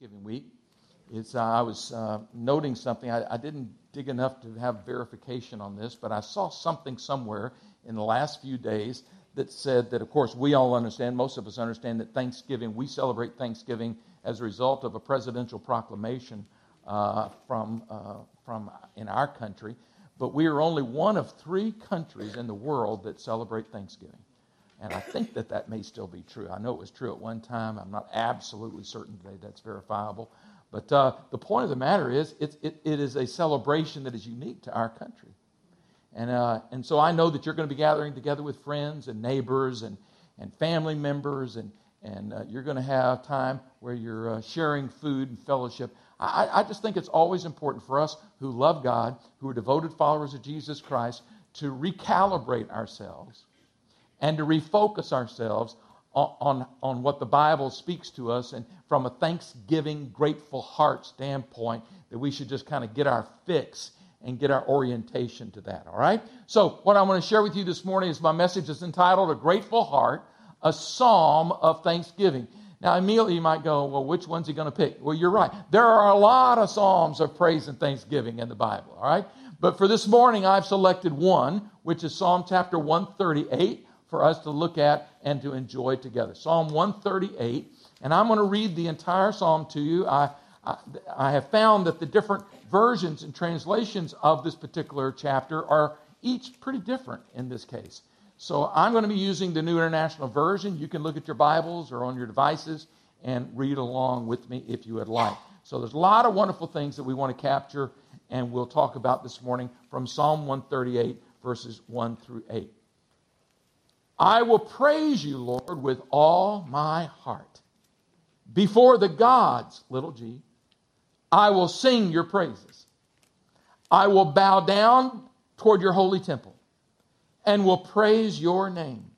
Thanksgiving week. It's, uh, I was uh, noting something. I, I, didn't dig enough to have verification on this, but I saw something somewhere in the last few days that said that, of course, we all understand, most of us understand that Thanksgiving, we celebrate Thanksgiving as a result of a presidential proclamation uh, from, uh, from in our country. But we are only one of three countries in the world that celebrate Thanksgiving. And I think that that may still be true. I know it was true at one time. I'm not absolutely certain today that's verifiable. But uh, the point of the matter is, it, it, it is a celebration that is unique to our country. And, uh, and so I know that you're going to be gathering together with friends and neighbors and, and family members, and, and uh, you're going to have time where you're uh, sharing food and fellowship. I, I just think it's always important for us who love God, who are devoted followers of Jesus Christ, to recalibrate ourselves and to refocus ourselves on, on, on, what the Bible speaks to us and from a thanksgiving, grateful heart standpoint, that we should just kind of get our fix and get our orientation to that, all right? So, what I want to share with you this morning is my message is entitled A Grateful Heart, a Psalm of Thanksgiving. Now, immediately you might go, well, which one's he going to pick? Well, you're right. There are a lot of Psalms of praise and thanksgiving in the Bible, all right? But for this morning, I've selected one, which is Psalm chapter 138 for us to look at and to enjoy together. Psalm 138, and I'm going to read the entire psalm to you. I, I, I have found that the different versions and translations of this particular chapter are each pretty different in this case. So I'm going to be using the New International Version. You can look at your Bibles or on your devices and read along with me if you would like. So there's a lot of wonderful things that we want to capture and we'll talk about this morning from Psalm 138, verses 1 through 8. I will praise you, Lord, with all my heart. Before the gods, little g, I will sing your praises. I will bow down toward your holy temple and will praise your name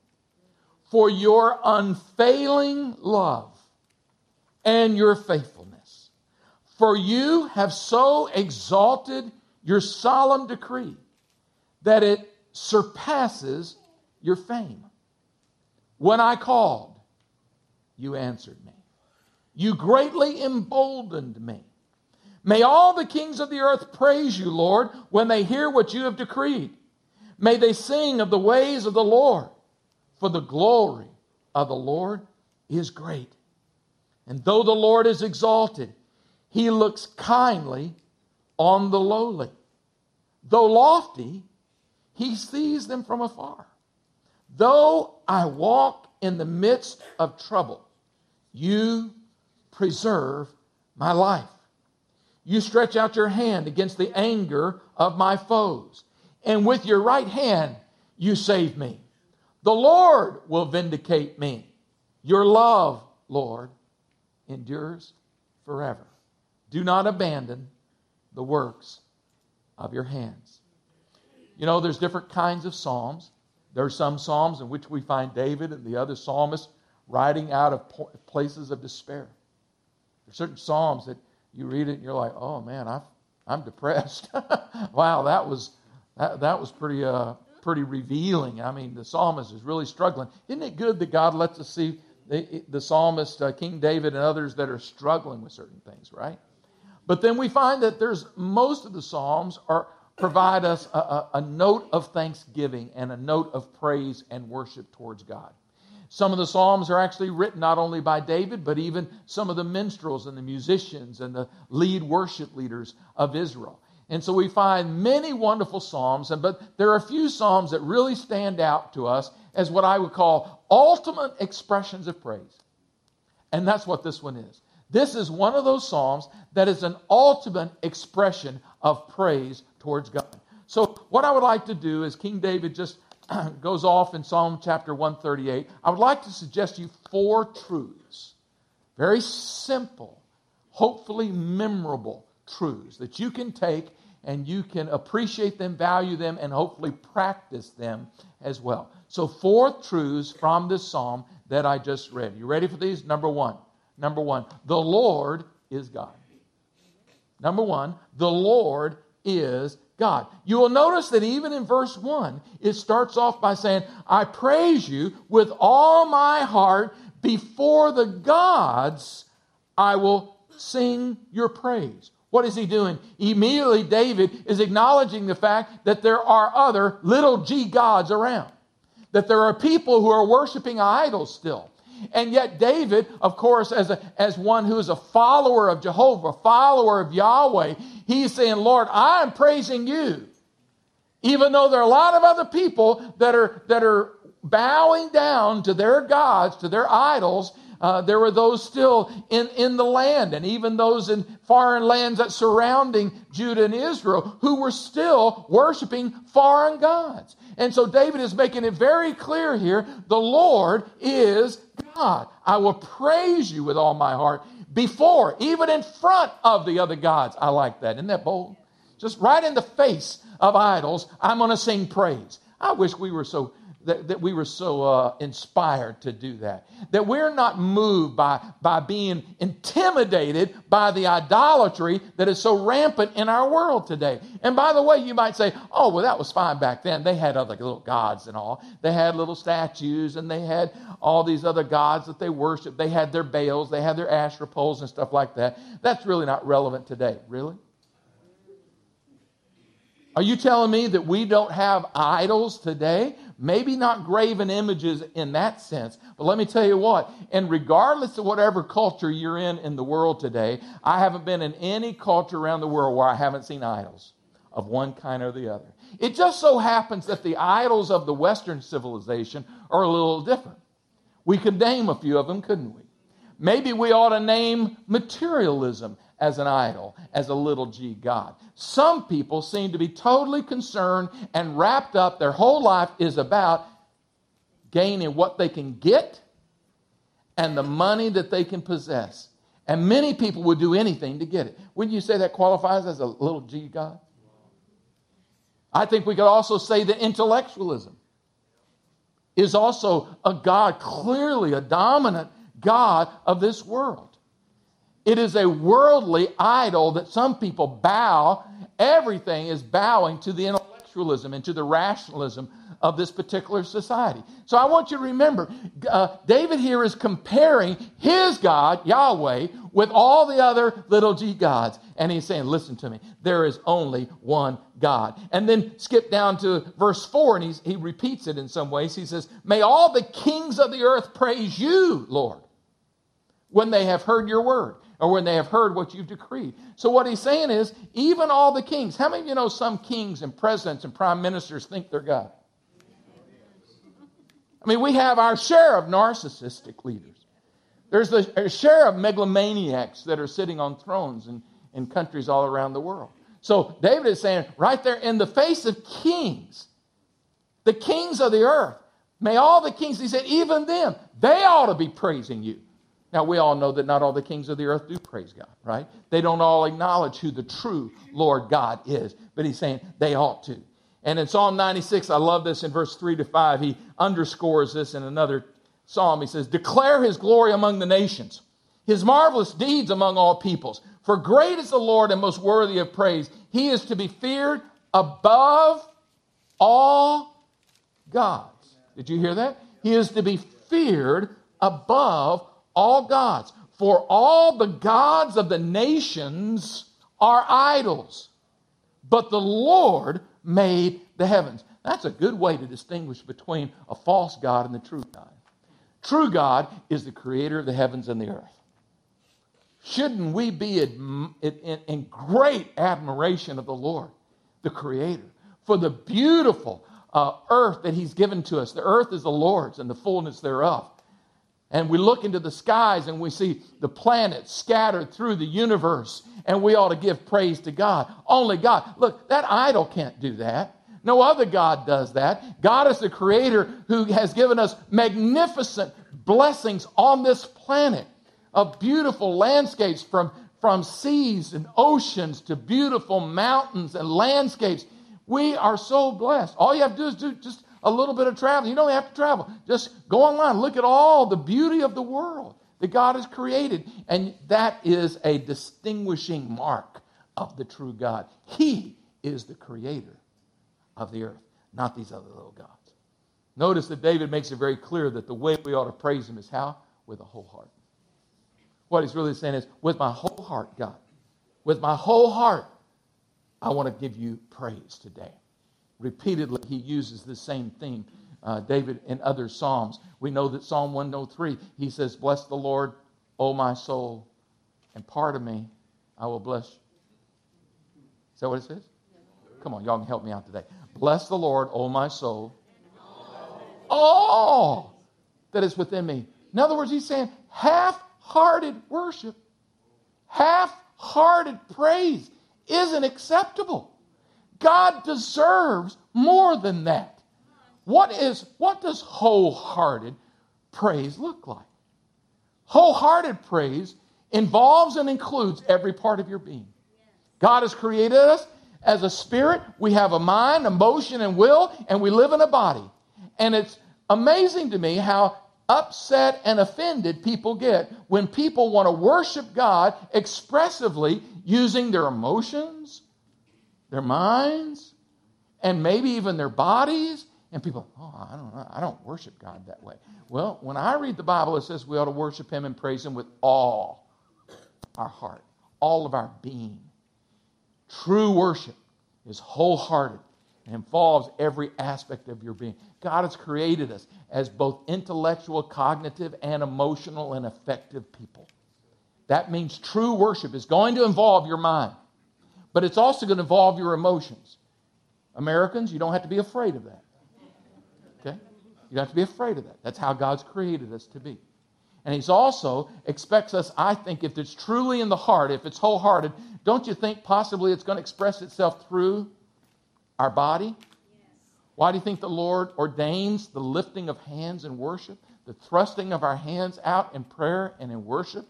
for your unfailing love and your faithfulness. For you have so exalted your solemn decree that it surpasses your fame. When I called, you answered me. You greatly emboldened me. May all the kings of the earth praise you, Lord, when they hear what you have decreed. May they sing of the ways of the Lord, for the glory of the Lord is great. And though the Lord is exalted, he looks kindly on the lowly. Though lofty, he sees them from afar. Though I walk in the midst of trouble, you preserve my life. You stretch out your hand against the anger of my foes, and with your right hand you save me. The Lord will vindicate me. Your love, Lord, endures forever. Do not abandon the works of your hands. You know, there's different kinds of psalms. There are some Psalms in which we find David and the other psalmists writing out of places of despair. There are certain Psalms that you read it and you're like, oh man, i am depressed. wow, that was, that, that was pretty, uh, pretty revealing. I mean, the psalmist is really struggling. Isn't it good that God lets us see the, the psalmist, uh, King David, and others that are struggling with certain things, right? But then we find that there's most of the Psalms are, provide us a, a, a, note of thanksgiving and a note of praise and worship towards God. Some of the Psalms are actually written not only by David, but even some of the minstrels and the musicians and the lead worship leaders of Israel. And so we find many wonderful Psalms, but there are a few Psalms that really stand out to us as what I would call ultimate expressions of praise. And that's what this one is. This is one of those Psalms that is an ultimate expression of praise towards God. So, what I would like to do is King David just goes off in Psalm chapter 138. I would like to suggest to you four truths, very simple, hopefully memorable truths that you can take and you can appreciate them, value them, and hopefully practice them as well. So, four truths from this psalm that I just read. You ready for these? Number one. Number one, the Lord is God. Number one, the Lord is God. You will notice that even in verse 1, it starts off by saying, I praise you with all my heart before the gods, I will sing your praise. What is he doing? Immediately, David is acknowledging the fact that there are other little g gods around, that there are people who are worshiping idols still. And yet, David, of course, as, a, as one who is a follower of Jehovah, follower of Yahweh, he's saying, Lord, I am praising you. Even though there are a lot of other people that are, that are bowing down to their gods, to their idols, uh, there were those still in, in the land, and even those in foreign lands that surrounding Judah and Israel who were still worshiping foreign gods. And so David is making it very clear here the Lord is God. I will praise you with all my heart before, even in front of the other gods. I like that. Isn't that bold? Just right in the face of idols, I'm going to sing praise. I wish we were so that, that we were so uh, inspired to do that. That we're not moved by, by being intimidated by the idolatry that is so rampant in our world today. And by the way, you might say, oh, well, that was fine back then. They had other little gods and all. They had little statues and they had all these other gods that they worshiped. They had their Baals, they had their Asherah poles and stuff like that. That's really not relevant today. Really? Are you telling me that we don't have idols today? Maybe not graven images in that sense, but let me tell you what, and regardless of whatever culture you're in in the world today, I haven't been in any culture around the world where I haven't seen idols of one kind or the other. It just so happens that the idols of the Western civilization are a little different. We could name a few of them, couldn't we? Maybe we ought to name materialism as an idol, as a little g God. Some people seem to be totally concerned and wrapped up, their whole life is about gaining what they can get and the money that they can possess. And many people would do anything to get it. Wouldn't you say that qualifies as a little g God? I think we could also say that intellectualism is also a God, clearly a dominant God of this world. It is a worldly idol that some people bow. Everything is bowing to the intellectualism and to the rationalism of this particular society. So I want you to remember uh, David here is comparing his God, Yahweh, with all the other little g gods. And he's saying, Listen to me, there is only one God. And then skip down to verse 4, and he repeats it in some ways. He says, May all the kings of the earth praise you, Lord, when they have heard your word or when they have heard what you've decreed. So, what he's saying is, even all the kings, how many of you know some kings and presidents and prime ministers think they're God? I mean, we have our share of narcissistic leaders. There's a share of megalomaniacs that are sitting on thrones in, in countries all around the world. So, David is saying, right there, in the face of kings, the kings of the earth, may all the kings, he said, even them, they ought to be praising you. Now, we all know that not all the kings of the earth do praise God, right? They don't all acknowledge who the true Lord God is, but he's saying they ought to. And in Psalm 96, I love this in verse 3 to 5, he underscores this in another psalm. He says, Declare his glory among the nations, his marvelous deeds among all peoples. For great is the Lord and most worthy of praise. He is to be feared above all gods. Did you hear that? He is to be feared above all gods. For all the gods of the nations are idols, but the Lord made the heavens. That's a good way to distinguish between a false God and the true God. True God is the creator of the heavens and the earth. Shouldn't we be in, great admiration of the Lord, the creator, for the beautiful uh, earth that he's given to us? The earth is the Lord's and the fullness thereof and we look into the skies and we see the planets scattered through the universe, and we ought to give praise to God. Only God. Look, that idol can't do that. No other God does that. God is the creator who has given us magnificent blessings on this planet of beautiful landscapes from, from seas and oceans to beautiful mountains and landscapes. We are so blessed. All you have to do is do just a little bit of travel. You don't have to travel. Just go online. Look at all the beauty of the world that God has created. And that is a distinguishing mark of the true God. He is the creator of the earth, not these other little gods. Notice that David makes it very clear that the way we ought to praise him is how? With a whole heart. What he's really saying is, with my whole heart, God, with my whole heart, I want to give you praise today. Repeatedly, he uses the same theme. Uh, David in other Psalms. We know that Psalm 103, he says, Bless the Lord, O my soul, and part of me I will bless. you. Is that what it says? Come on, y'all can help me out today. Bless the Lord, O my soul, all that is within me. In other words, he's saying half hearted worship, half hearted praise isn't acceptable. God deserves more than that. What is what does wholehearted praise look like? Wholehearted praise involves and includes every part of your being. God has created us as a spirit. We have a mind, emotion, and will, and we live in a body. And it's amazing to me how upset and offended people get when people want to worship God expressively using their emotions, their minds, and maybe even their bodies. And people, oh, I don't know, I don't worship God that way. Well, when I read the Bible, it says we ought to worship Him and praise Him with all our heart, all of our being. True worship is wholehearted and involves every aspect of your being. God has created us as both intellectual, cognitive, and emotional and affective people. That means true worship is going to involve your mind, but it's also going to involve your emotions. Americans, you don't have to be afraid of that. Okay? You don't have to be afraid of that. That's how God's created us to be. And He's also expects us, I think, if it's truly in the heart, if it's wholehearted, don't you think possibly it's going to express itself through our body? Why do you think the Lord ordains the lifting of hands in worship, the thrusting of our hands out in prayer and in worship?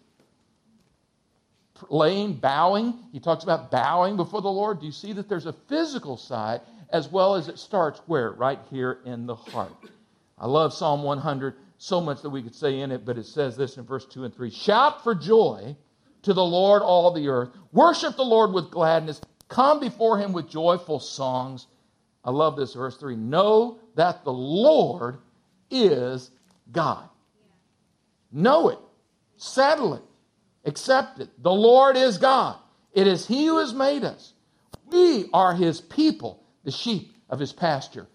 Laying, bowing. He talks about bowing before the Lord. Do you see that there's a physical side as well as it starts where? Right here in the heart. I love Psalm 100 so much that we could say in it, but it says this in verse 2 and 3 Shout for joy to the Lord, all the earth. Worship the Lord with gladness. Come before him with joyful songs. I love this verse 3. Know that the Lord is God. Know it, settle it, accept it. The Lord is God. It is He who has made us. We are His people, the sheep of His pasture.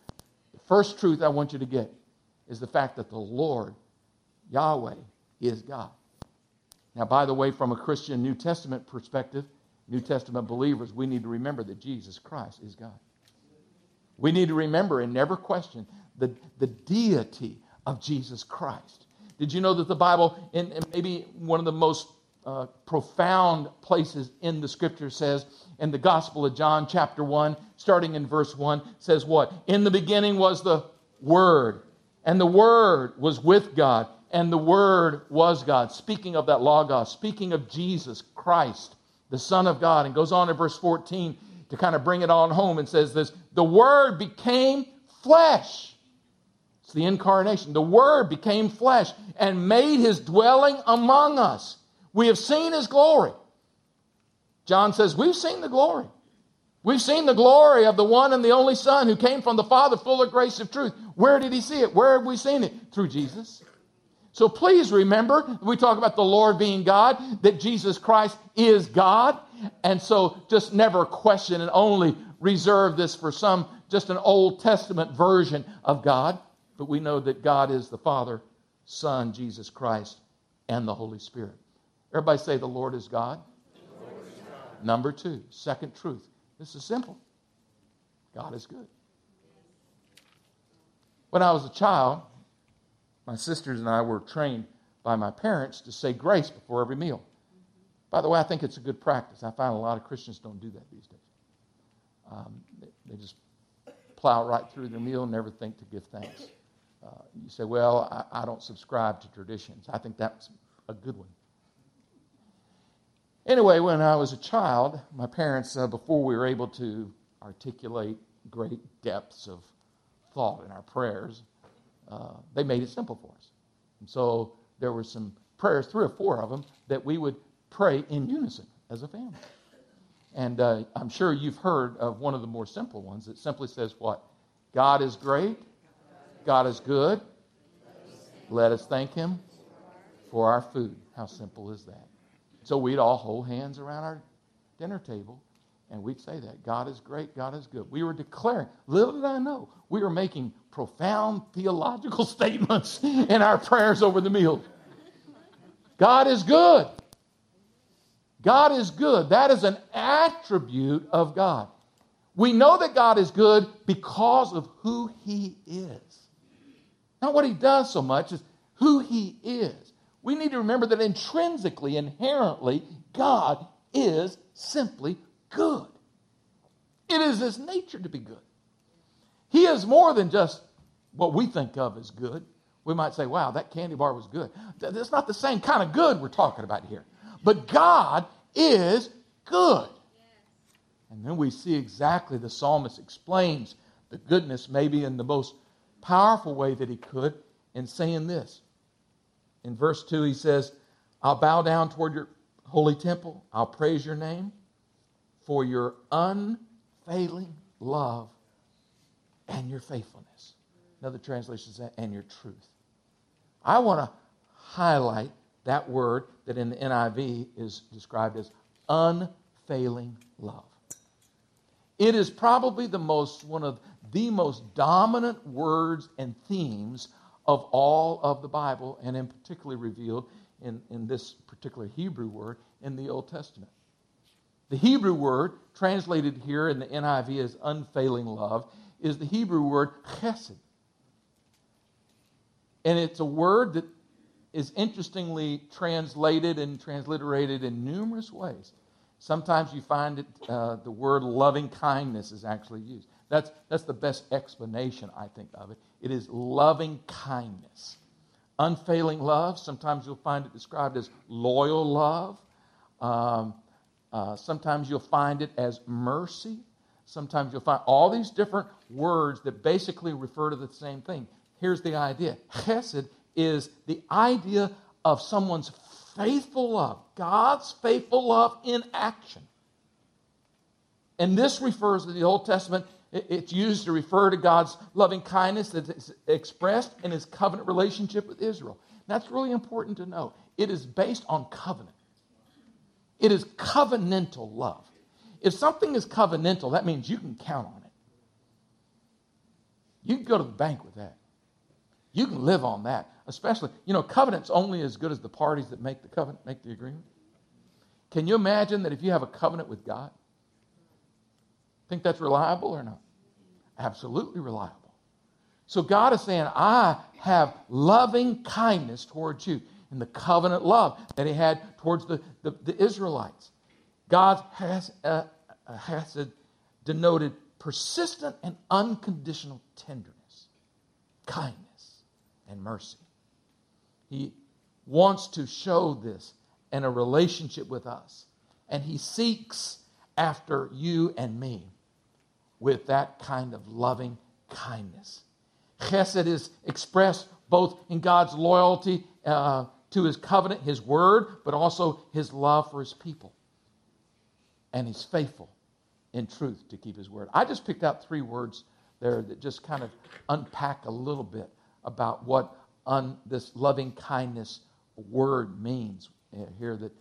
The first truth I want you to get is the fact that the Lord, Yahweh, is God. Now, by the way, from a Christian New Testament perspective, New Testament believers, we need to remember that Jesus Christ is God. We need to remember and never question the, the deity of Jesus Christ. Did you know that the Bible, in, in maybe one of the most uh, profound places in the scripture, says in the Gospel of John, chapter 1, starting in verse 1, says what? In the beginning was the Word, and the Word was with God, and the Word was God. Speaking of that Logos, speaking of Jesus Christ, the Son of God. And goes on in verse 14 to kind of bring it on home and says this The Word became flesh. It's the incarnation. The Word became flesh and made his dwelling among us. We have seen his glory. John says, We've seen the glory. We've seen the glory of the one and the only Son who came from the Father, full of grace and truth. Where did he see it? Where have we seen it? Through Jesus. So please remember, we talk about the Lord being God, that Jesus Christ is God. And so just never question and only reserve this for some, just an Old Testament version of God. But we know that God is the Father, Son, Jesus Christ, and the Holy Spirit. Everybody say, The Lord is God. God. Number two, second truth. This is simple God is good. When I was a child, my sisters and I were trained by my parents to say grace before every meal. By the way, I think it's a good practice. I find a lot of Christians don't do that these days. Um, they, they, just plow right through their meal never think to give thanks. Uh, you say, well, I, I, don't subscribe to traditions. I think that's a good one. Anyway, when I was a child, my parents, uh, before we were able to articulate great depths of thought in our prayers, uh, they made it simple for us. And so there were some prayers, three or four of them, that we would pray in unison as a family. And uh, I'm sure you've heard of one of the more simple ones that simply says, What? God is great, God is good. Let us thank Him for our food. How simple is that? So we'd all hold hands around our dinner table and we'd say that God is great, God is good. We were declaring, little did I know, we were making profound theological statements in our prayers over the meal. God is good. God is good. That is an attribute of God. We know that God is good because of who He is. Not what He does so much, is who He is. We need to remember that intrinsically, inherently, God is simply good. It is His nature to be good. He is more than just what we think of as good. We might say, wow, that candy bar was good. That's not the same kind of good we're talking about here. But God is good. And then we see exactly the psalmist explains the goodness, maybe in the most powerful way that he could, in saying this. In verse 2, he says, I'll bow down toward your holy temple, I'll praise your name for your unfailing love and your faithfulness. Another translation says, and your truth. I want to highlight that word that in the NIV is described as unfailing love. It is probably the most, one of the most dominant words and themes of all of the Bible, and in particular revealed in, in this particular Hebrew word in the Old Testament. The Hebrew word, translated here in the NIV as unfailing love, is the Hebrew word chesed. And it's a word that is interestingly translated and transliterated in numerous ways. Sometimes you find it, uh, the word loving kindness is actually used. That's, that's the best explanation, I think, of it. It is loving kindness. Unfailing love, sometimes you'll find it described as loyal love. Um, uh, sometimes you'll find it as mercy. Sometimes you'll find all these different words that basically refer to the same thing. Here's the idea Chesed is the idea of someone's faithful love, God's faithful love in action. And this refers to the Old Testament, it's used to refer to God's loving kindness that is expressed in his covenant relationship with Israel. That's really important to know. It is based on covenant, it is covenantal love. If something is covenantal, that means you can count on it. You can go to the bank with that. You can live on that, especially, you know, covenant's only as good as the parties that make the covenant, make the agreement. Can you imagine that if you have a covenant with God, think that's reliable or not? Absolutely reliable. So God is saying, I have loving kindness towards you in the covenant love that he had towards the, the, the Israelites. God has, uh, uh has denoted persistent and unconditional tenderness, kindness and mercy. He wants to show this in a relationship with us. And he seeks after you and me with that kind of loving kindness. Chesed is expressed both in God's loyalty uh, to his covenant, his word, but also his love for his people. And he's faithful in truth to keep his word. I just picked out three words there that just kind of unpack a little bit about what un, this loving kindness word means here that,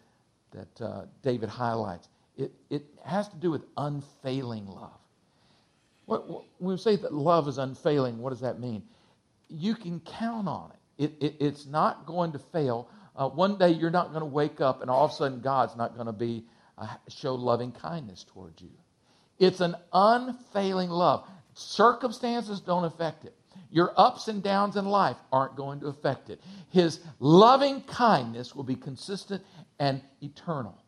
that uh, David highlights. It, it has to do with unfailing love. What, what, when we say that love is unfailing, what does that mean? You can count on it. it, it it's not going to fail. Uh, one day you're not going to wake up and all of a sudden God's not going to be uh, show loving kindness towards you. It's an unfailing love. Circumstances don't affect it. Your ups and downs in life aren't going to affect it. His loving kindness will be consistent and eternal.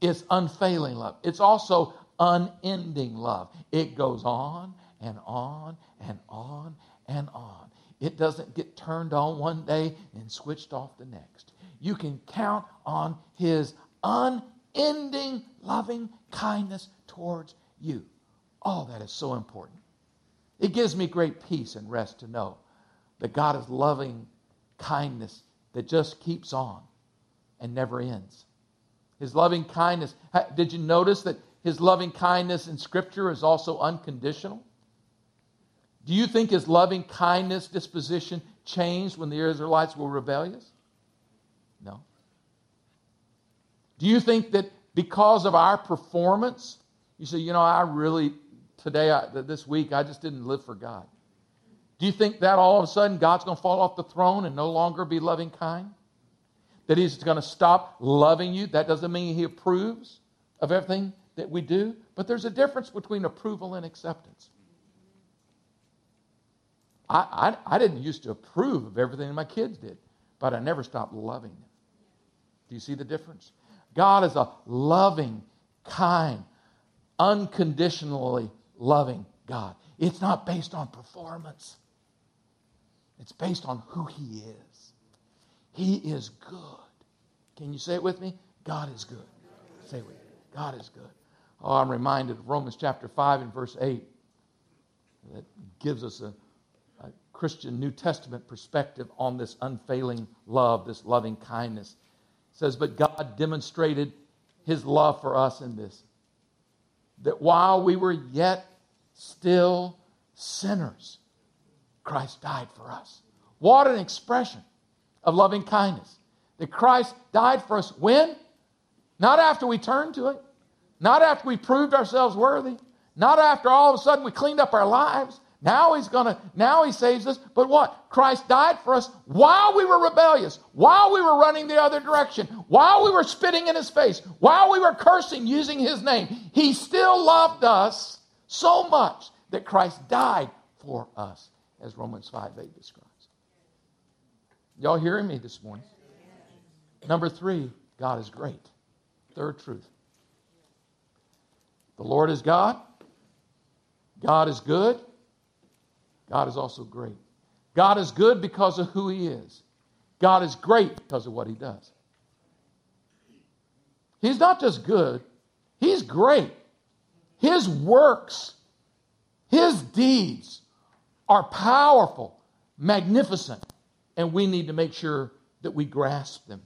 It's unfailing love. It's also unending love. It goes on and on and on and on. It doesn't get turned on one day and switched off the next. You can count on His unending loving kindness towards you. Oh, that is so important. It gives me great peace and rest to know that God is loving kindness that just keeps on and never ends. His loving kindness. Did you notice that his loving kindness in Scripture is also unconditional? Do you think his loving kindness disposition changed when the Israelites were rebellious? No. Do you think that because of our performance, you say, you know, I really, today, I, this week, I just didn't live for God? Do you think that all of a sudden God's going to fall off the throne and no longer be loving kind? That He's going to stop loving you? That doesn't mean He approves of everything that we do, but there's a difference between approval and acceptance. I, I, I didn't used to approve of everything my kids did, but I never stopped loving them. Do you see the difference? God is a loving, kind, unconditionally loving God. It's not based on performance, it's based on who He is. He is good. Can you say it with me? God is good. Say it with me. God is good. Oh, I'm reminded of Romans chapter 5 and verse 8 that gives us a, a Christian New Testament perspective on this unfailing love, this loving kindness. It says, But God demonstrated his love for us in this that while we were yet still sinners, Christ died for us. What an expression of loving kindness. That Christ died for us when? Not after we turned to it, not after we proved ourselves worthy, not after all of a sudden we cleaned up our lives. Now he's gonna, now he saves us. But what? Christ died for us while we were rebellious, while we were running the other direction, while we were spitting in his face, while we were cursing using his name. He still loved us so much that Christ died for us, as Romans 5 8 describes. Y'all hearing me this morning? Number three, God is great. Third truth. The Lord is God. God is good. God is also great. God is good because of who He is. God is great because of what He does. He's not just good, He's great. His works, His deeds are powerful, magnificent, and we need to make sure that we grasp them.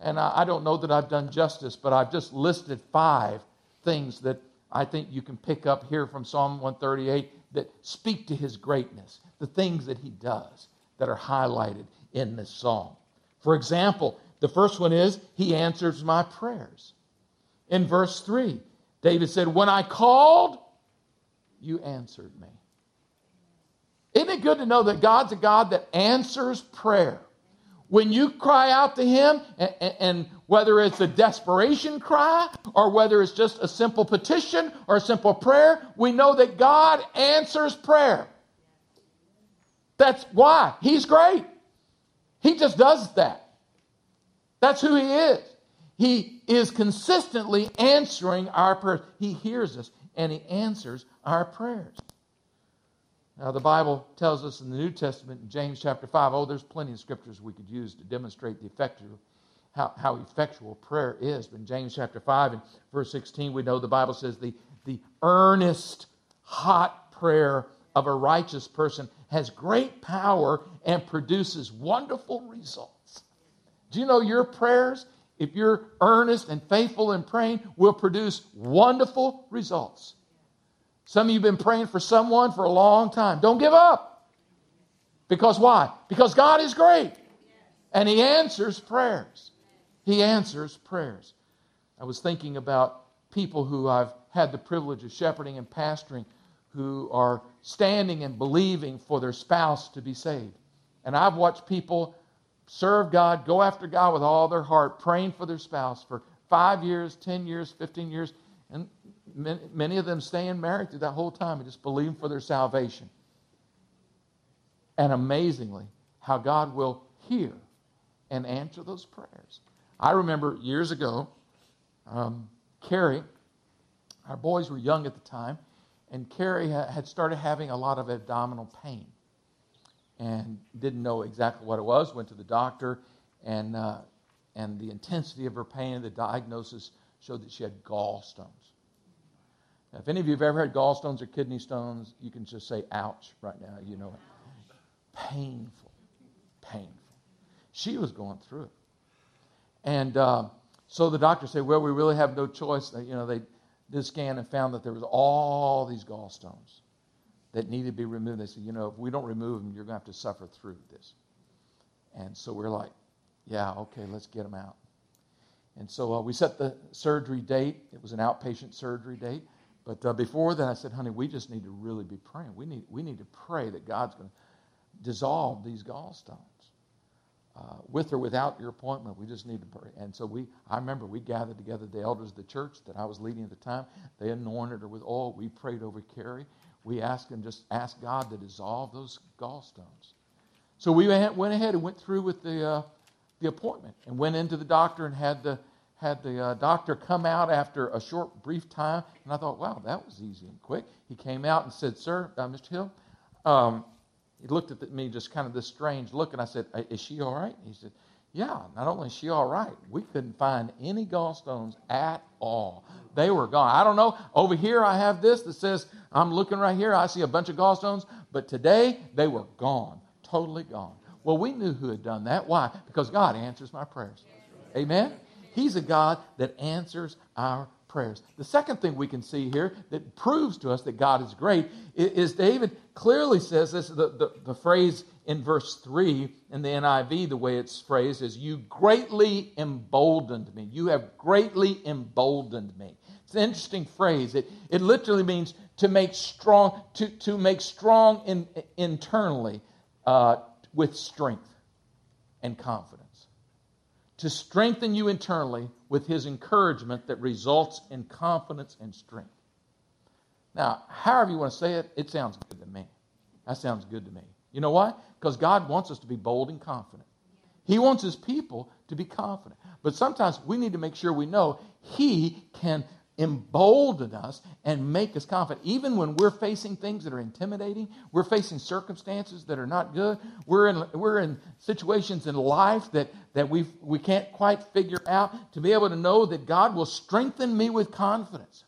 And I, I don't know that I've done justice, but I've just listed five things that I think you can pick up here from Psalm 138 that speak to his greatness, the things that he does that are highlighted in this psalm. For example, the first one is, He answers my prayers. In verse 3, David said, When I called, you answered me. Isn't it good to know that God's a God that answers prayer? When you cry out to Him, and, and, whether it's a desperation cry or whether it's just a simple petition or a simple prayer, we know that God answers prayer. That's why. He's great. He just does that. That's who He is. He is consistently answering our prayers. He hears us and He answers our prayers. Now, the Bible tells us in the New Testament, in James chapter 5, oh, there's plenty of scriptures we could use to demonstrate the effective, how, how effectual prayer is. But in James chapter 5 and verse 16, we know the Bible says the, the earnest, hot prayer of a righteous person has great power and produces wonderful results. Do you know your prayers, if you're earnest and faithful in praying, will produce wonderful results? Some of you have been praying for someone for a long time. Don't give up. Because why? Because God is great. And He answers prayers. He answers prayers. I was thinking about people who I've had the privilege of shepherding and pastoring who are standing and believing for their spouse to be saved. And I've watched people serve God, go after God with all their heart, praying for their spouse for five years, 10 years, 15 years, and many, of them staying married through that whole time and just believing for their salvation. And amazingly, how God will hear and answer those prayers. I remember years ago, um, Carrie, our boys were young at the time, and Carrie had started having a lot of abdominal pain and didn't know exactly what it was. Went to the doctor, and, uh, and the intensity of her pain and the diagnosis showed that she had gallstones. Now, if any of you have ever had gallstones or kidney stones, you can just say, ouch, right now. You know, painful, painful. She was going through it. And uh, so the doctor said, well, we really have no choice. You know, they did a scan and found that there was all these gallstones that needed to be removed. They said, you know, if we don't remove them, you're going to have to suffer through this. And so we're like, yeah, okay, let's get them out. And so uh, we set the surgery date. It was an outpatient surgery date. But uh, before that, I said, honey, we just need to really be praying. We need, we need to pray that God's going to dissolve these gallstones. Uh, with or without your appointment, we just need to pray. And so we, I remember we gathered together the elders of the church that I was leading at the time. They anointed her with oil. We prayed over Carrie. We asked and just asked God to dissolve those gallstones. So we went ahead and went through with the, uh, the appointment and went into the doctor and had the, had the uh, doctor come out after a short, brief time. And I thought, wow, that was easy and quick. He came out and said, Sir, uh, Mr. Hill, um, he looked at me just kind of this strange look, and I said, Is she all right? He said, Yeah, not only is she all right, we couldn't find any gallstones at all. They were gone. I don't know. Over here, I have this that says, I'm looking right here, I see a bunch of gallstones, but today they were gone, totally gone. Well, we knew who had done that. Why? Because God answers my prayers. Amen? He's a God that answers our prayers. The second thing we can see here that proves to us that God is great is David clearly says this the, the, the, phrase in verse 3 in the NIV, the way it's phrased, is You greatly emboldened me. You have greatly emboldened me. It's an interesting phrase. It, it literally means to make strong, to, to make strong in, internally uh, with strength and confidence to strengthen you internally with his encouragement that results in confidence and strength. Now, however you want to say it, it sounds good to me. That sounds good to me. You know why? Because God wants us to be bold and confident. He wants his people to be confident. But sometimes we need to make sure we know he can embolden us and make us confident. Even when we're facing things that are intimidating, we're facing circumstances that are not good, we're in, we're in situations in life that, that we we can't quite figure out, to be able to know that God will strengthen me with confidence.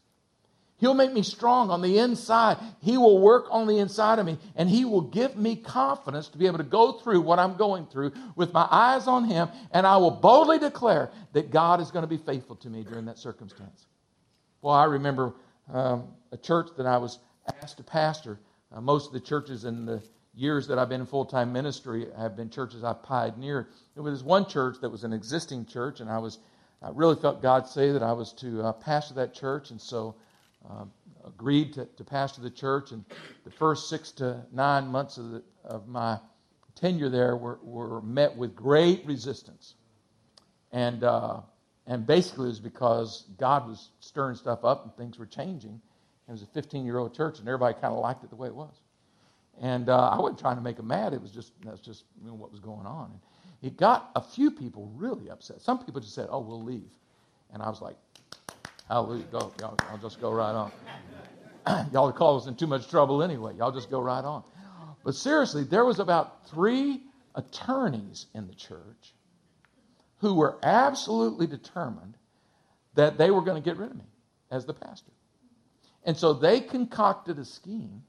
He'll make me strong on the inside. He will work on the inside of me, and He will give me confidence to be able to go through what I'm going through with my eyes on Him, and I will boldly declare that God is going to be faithful to me during that circumstance. Well, I remember um, a church that I was asked to pastor. Uh, most of the churches in the years that I've been in full time ministry have been churches I've pioneered. There was one church that was an existing church, and I was I really felt God say that I was to uh, pastor that church, and so uh, agreed to, to, pastor the church. And the first six to nine months of, the, of my tenure there were, were met with great resistance. And uh, and basically, it was because God was stirring stuff up and things were changing. It was a 15 year old church, and everybody kind of liked it the way it was. And uh, I wasn't trying to make them mad. It was just that's just you know, what was going on. And it got a few people really upset. Some people just said, "Oh, we'll leave," and I was like, "Hallelujah, go, y'all, I'll just go right on. y'all us in too much trouble anyway. Y'all just go right on." But seriously, there was about three attorneys in the church who were absolutely determined that they were going to get rid of me as the pastor. And so they concocted a scheme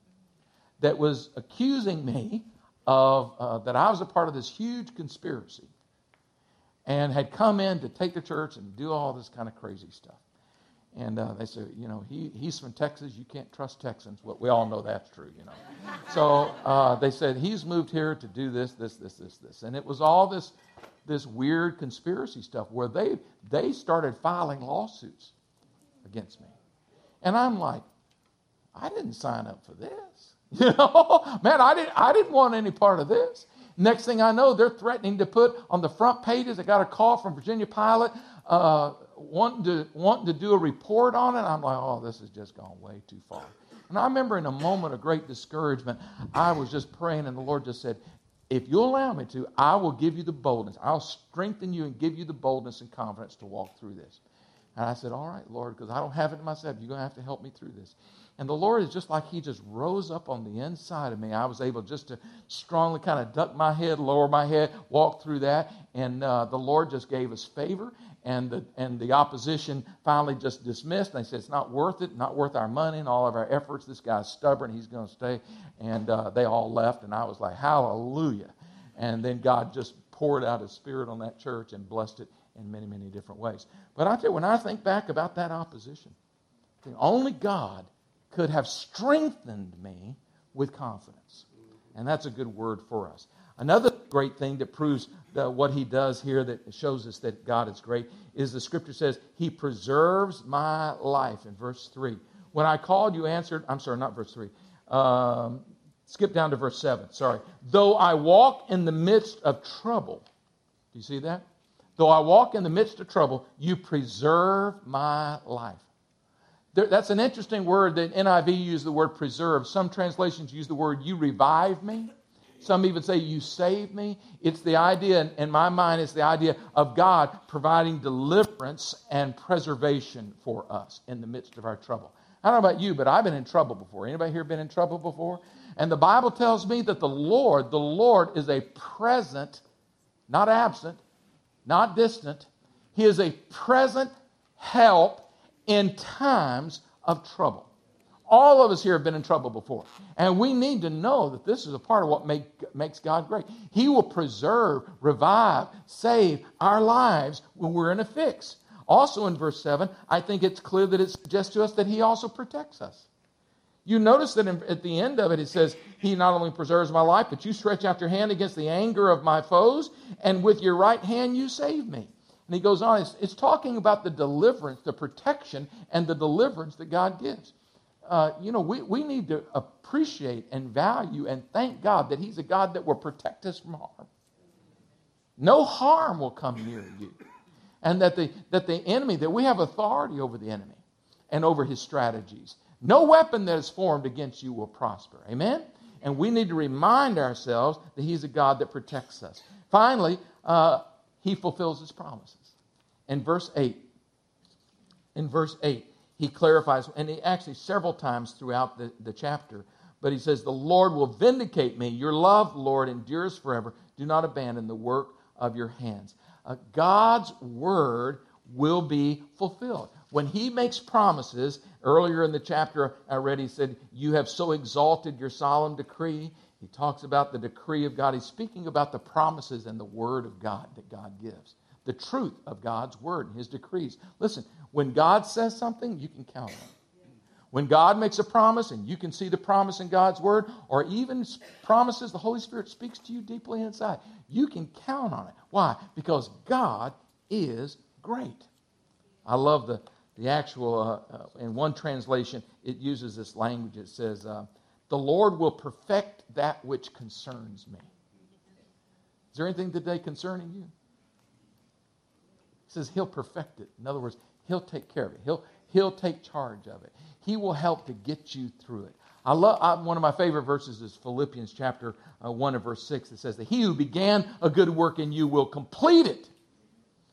that was accusing me of uh, that I was a part of this huge conspiracy and had come in to take the church and do all this kind of crazy stuff. And uh, they said, you know, he, he's from Texas. You can't trust Texans. Well, we all know that's true, you know. so uh, they said, he's moved here to do this, this, this, this, this. And it was all this this weird conspiracy stuff where they they started filing lawsuits against me. And I'm like, I didn't sign up for this. You know, man, I didn't I didn't want any part of this. Next thing I know, they're threatening to put on the front pages. I got a call from Virginia Pilot uh, wanting to wanting to do a report on it. I'm like, oh, this has just gone way too far. And I remember in a moment of great discouragement, I was just praying, and the Lord just said, if you'll allow me to, I will give you the boldness. I'll strengthen you and give you the boldness and confidence to walk through this. And I said, All right, Lord, because I don't have it myself. You're going to have to help me through this. And the Lord is just like He just rose up on the inside of me. I was able just to strongly kind of duck my head, lower my head, walk through that. And uh, the Lord just gave us favor and the, and the opposition finally just dismissed. And they said, it's not worth it, not worth our money and all of our efforts. This guy's stubborn, he's going to stay. And uh, they all left, and I was like, hallelujah. And then God just poured out his spirit on that church and blessed it in many, many different ways. But I tell you, when I think back about that opposition, only God could have strengthened me with confidence. And that's a good word for us. Another great thing that proves the, what he does here that shows us that God is great is the scripture says, He preserves my life in verse 3. When I called, you answered. I'm sorry, not verse 3. Um, skip down to verse 7. Sorry. Though I walk in the midst of trouble, do you see that? Though I walk in the midst of trouble, you preserve my life. There, that's an interesting word that NIV use the word preserve. Some translations use the word you revive me. Some even say you save me. It's the idea, in my mind, it's the idea of God providing deliverance and preservation for us in the midst of our trouble. I don't know about you, but I've been in trouble before. Anybody here been in trouble before? And the Bible tells me that the Lord, the Lord is a present, not absent, not distant. He is a present help in times of trouble. All of us here have been in trouble before. And we need to know that this is a part of what make, makes God great. He will preserve, revive, save our lives when we're in a fix. Also in verse 7, I think it's clear that it suggests to us that He also protects us. You notice that in, at the end of it, it says, He not only preserves my life, but you stretch out your hand against the anger of my foes, and with your right hand you save me. And he goes on, it's, it's talking about the deliverance, the protection, and the deliverance that God gives. Uh, you know, we, we need to appreciate and value and thank God that He's a God that will protect us from harm. No harm will come near you. And that the, that the enemy, that we have authority over the enemy and over his strategies. No weapon that is formed against you will prosper. Amen? And we need to remind ourselves that He's a God that protects us. Finally, uh, He fulfills His promises. In verse 8, in verse 8, he clarifies, and he actually several times throughout the, the chapter, but he says, The Lord will vindicate me. Your love, Lord, endures forever. Do not abandon the work of your hands. Uh, God's word will be fulfilled. When he makes promises, earlier in the chapter I read, he said, You have so exalted your solemn decree. He talks about the decree of God. He's speaking about the promises and the word of God that God gives the truth of God's word and his decrees. Listen, when God says something, you can count on it. When God makes a promise and you can see the promise in God's word, or even promises the Holy Spirit speaks to you deeply inside, you can count on it. Why? Because God is great. I love the, the actual, uh, uh, in one translation, it uses this language. It says, uh, The Lord will perfect that which concerns me. Is there anything today concerning you? He says he'll perfect it. In other words, he'll take care of it. He'll, he'll take charge of it. He will help to get you through it. I love I, one of my favorite verses is Philippians chapter uh, 1 and verse 6. It says that he who began a good work in you will complete it.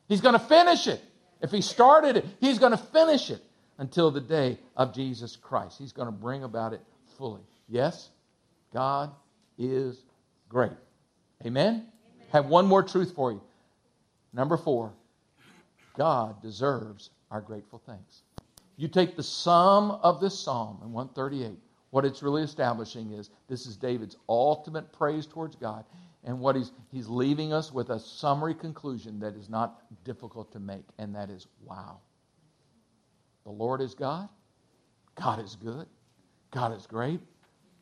He's going to finish it. If he started it, he's going to finish it until the day of Jesus Christ. He's going to bring about it fully. Yes, God is great. Amen? Amen. Have one more truth for you. Number four, God deserves our grateful thanks. You take the sum of this psalm in 138, what it's really establishing is this is David's ultimate praise towards God. And what he's, he's leaving us with a summary conclusion that is not difficult to make, and that is wow. The Lord is God. God is good. God is great.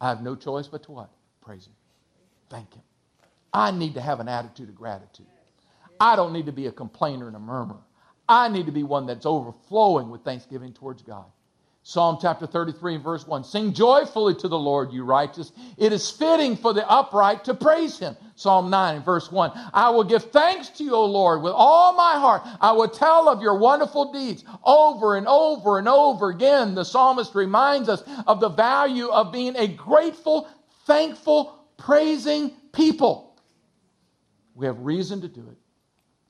I have no choice but to what? Praise Him. Thank Him. I need to have an attitude of gratitude. I don't need to be a complainer and a murmurer. I need to be one that's overflowing with thanksgiving towards God. Psalm chapter 33 and verse 1. Sing joyfully to the Lord, you righteous. It is fitting for the upright to praise him. Psalm 9 and verse 1. I will give thanks to you, O Lord, with all my heart. I will tell of your wonderful deeds over and over and over again. The psalmist reminds us of the value of being a grateful, thankful, praising people. We have reason to do it.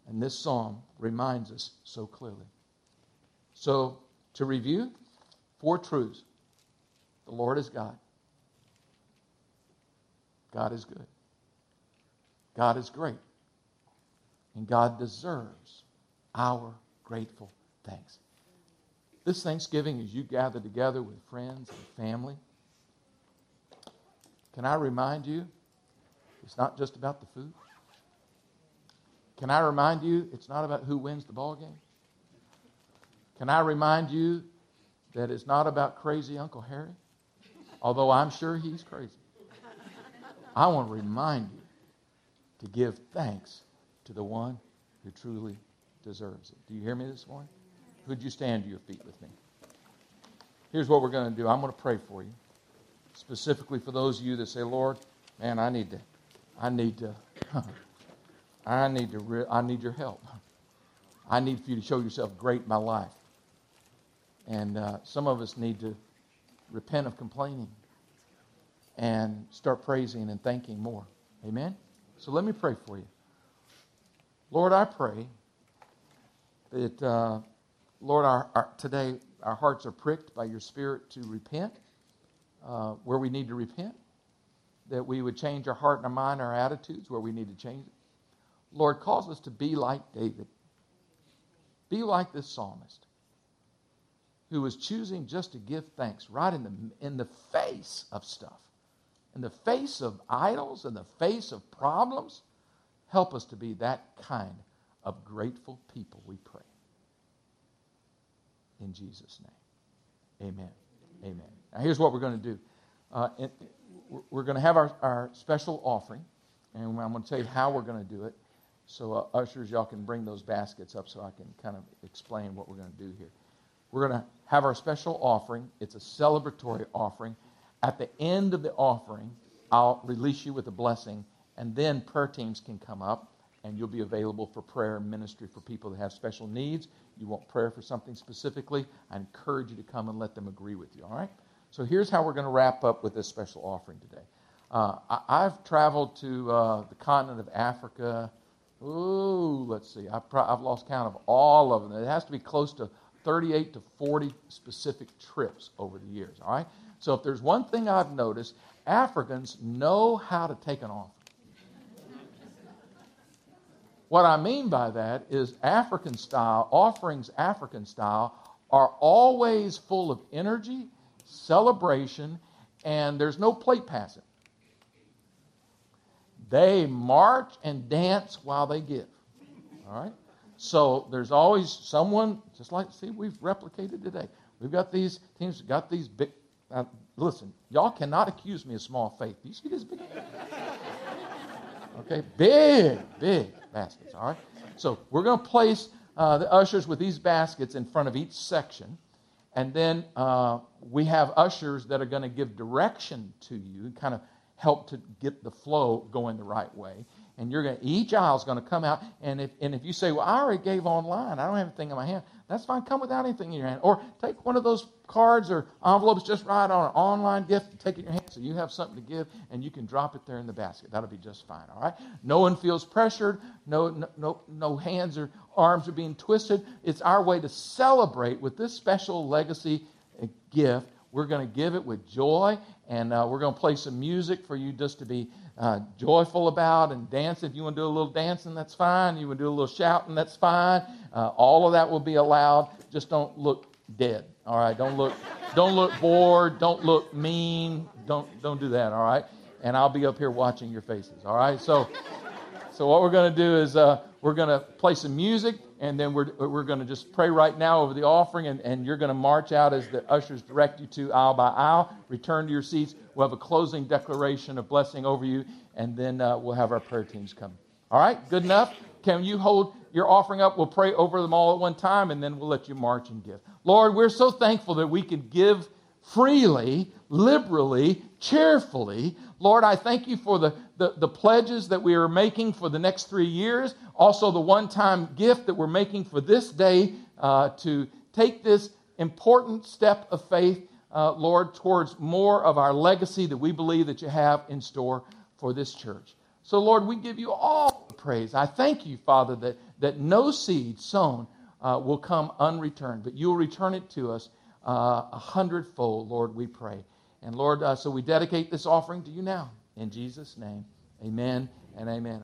And this psalm reminds us so clearly. So, to review, four truths the Lord is God, God is good, God is great, and God deserves our grateful thanks. This Thanksgiving, as you gather together with friends and family, can I remind you, it's not just about the food. Can I remind you, it's not about who wins the ball game? Can I remind you that it's not about crazy Uncle Harry? Although I'm sure he's crazy. I want to remind you to give thanks to the one who truly deserves it. Do you hear me this morning? Could you stand to your feet with me? Here's what we're going to do I'm going to pray for you, specifically for those of you that say, Lord, man, I need to, I need to, I need to, re- I need your help. I need for you to show yourself great in my life. And uh, some of us need to repent of complaining and start praising and thanking more. Amen? So let me pray for you. Lord, I pray that, uh, Lord, our, our, today our hearts are pricked by your Spirit to repent uh, where we need to repent, that we would change our heart and our mind, our attitudes where we need to change it. Lord, cause us to be like David. Be like this psalmist who was choosing just to give thanks right in the, in the face of stuff, in the face of idols, in the face of problems. Help us to be that kind of grateful people, we pray. In Jesus' name. Amen. Amen. Now, here's what we're going to do uh, we're going to have our, our special offering, and I'm going to tell you how we're going to do it. So, uh, ushers, y'all can bring those baskets up so I can kind of explain what we're going to do here. We're going to have our special offering. It's a celebratory offering. At the end of the offering, I'll release you with a blessing, and then prayer teams can come up, and you'll be available for prayer and ministry for people that have special needs. You want prayer for something specifically, I encourage you to come and let them agree with you, all right? So here's how we're going to wrap up with this special offering today. Uh, I, have traveled to uh, the continent of Africa. Ooh, let's see. I've, pro- I've lost count of all of them. It has to be close to 38 to 40 specific trips over the years, all right? So if there's one thing I've noticed, Africans know how to take an offering. what I mean by that is African style, offerings African style, are always full of energy, celebration, and there's no plate passing. They march and dance while they give. All right? So there's always someone, just like, see, we've replicated today. We've got these teams, got these big. Uh, listen, y'all cannot accuse me of small faith. You see this big? Okay, big, big baskets, all right? So we're going to place uh, the ushers with these baskets in front of each section. And then uh, we have ushers that are going to give direction to you, kind of help to get the flow going the right way and you're going to, each aisle is going to come out. And if, and if you say, well, I already gave online, I don't have anything in my hand, that's fine. Come without anything in your hand. Or take one of those cards or envelopes, just write on an online gift, take it in your hand so you have something to give, and you can drop it there in the basket. That'll be just fine, all right? No one feels pressured. No, no, no, no hands or arms are being twisted. It's our way to celebrate with this special legacy gift. We're going to give it with joy, and uh, we're going to play some music for you just to be uh, joyful about and dance. If you want to do a little dancing, that's fine. You want to do a little shouting, that's fine. Uh, all of that will be allowed. Just don't look dead. All right. Don't look. Don't look bored. Don't look mean. Don't don't do that. All right. And I'll be up here watching your faces. All right. So, so what we're going to do is uh, we're going to play some music, and then we're we're going to just pray right now over the offering, and, and you're going to march out as the ushers direct you to aisle by aisle. Return to your seats. We'll have a closing declaration of blessing over you, and then uh, we'll have our prayer teams come. All right, good enough? Can you hold your offering up? We'll pray over them all at one time, and then we'll let you march and give. Lord, we're so thankful that we can give freely, liberally, cheerfully. Lord, I thank you for the, the, the, pledges that we are making for the next three years, also the one time gift that we're making for this day uh, to take this important step of faith uh, Lord, towards more of our legacy that we believe that you have in store for this church. So, Lord, we give you all the praise. I thank you, Father, that, that no seed sown uh, will come unreturned, but you'll return it to us uh, a hundredfold, Lord, we pray. And Lord, uh, so we dedicate this offering to you now. In Jesus' name, amen and amen.